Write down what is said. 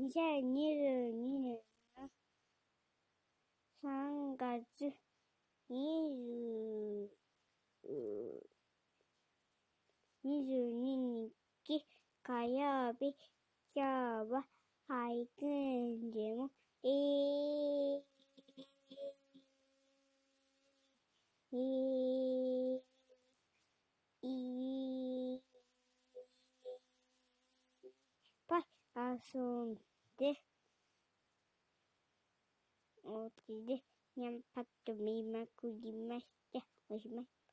2022年3月22日。火曜日、今日。は保育園でもいい、い遊んで、お家でにゃんぱっと見まくりました。おしまい。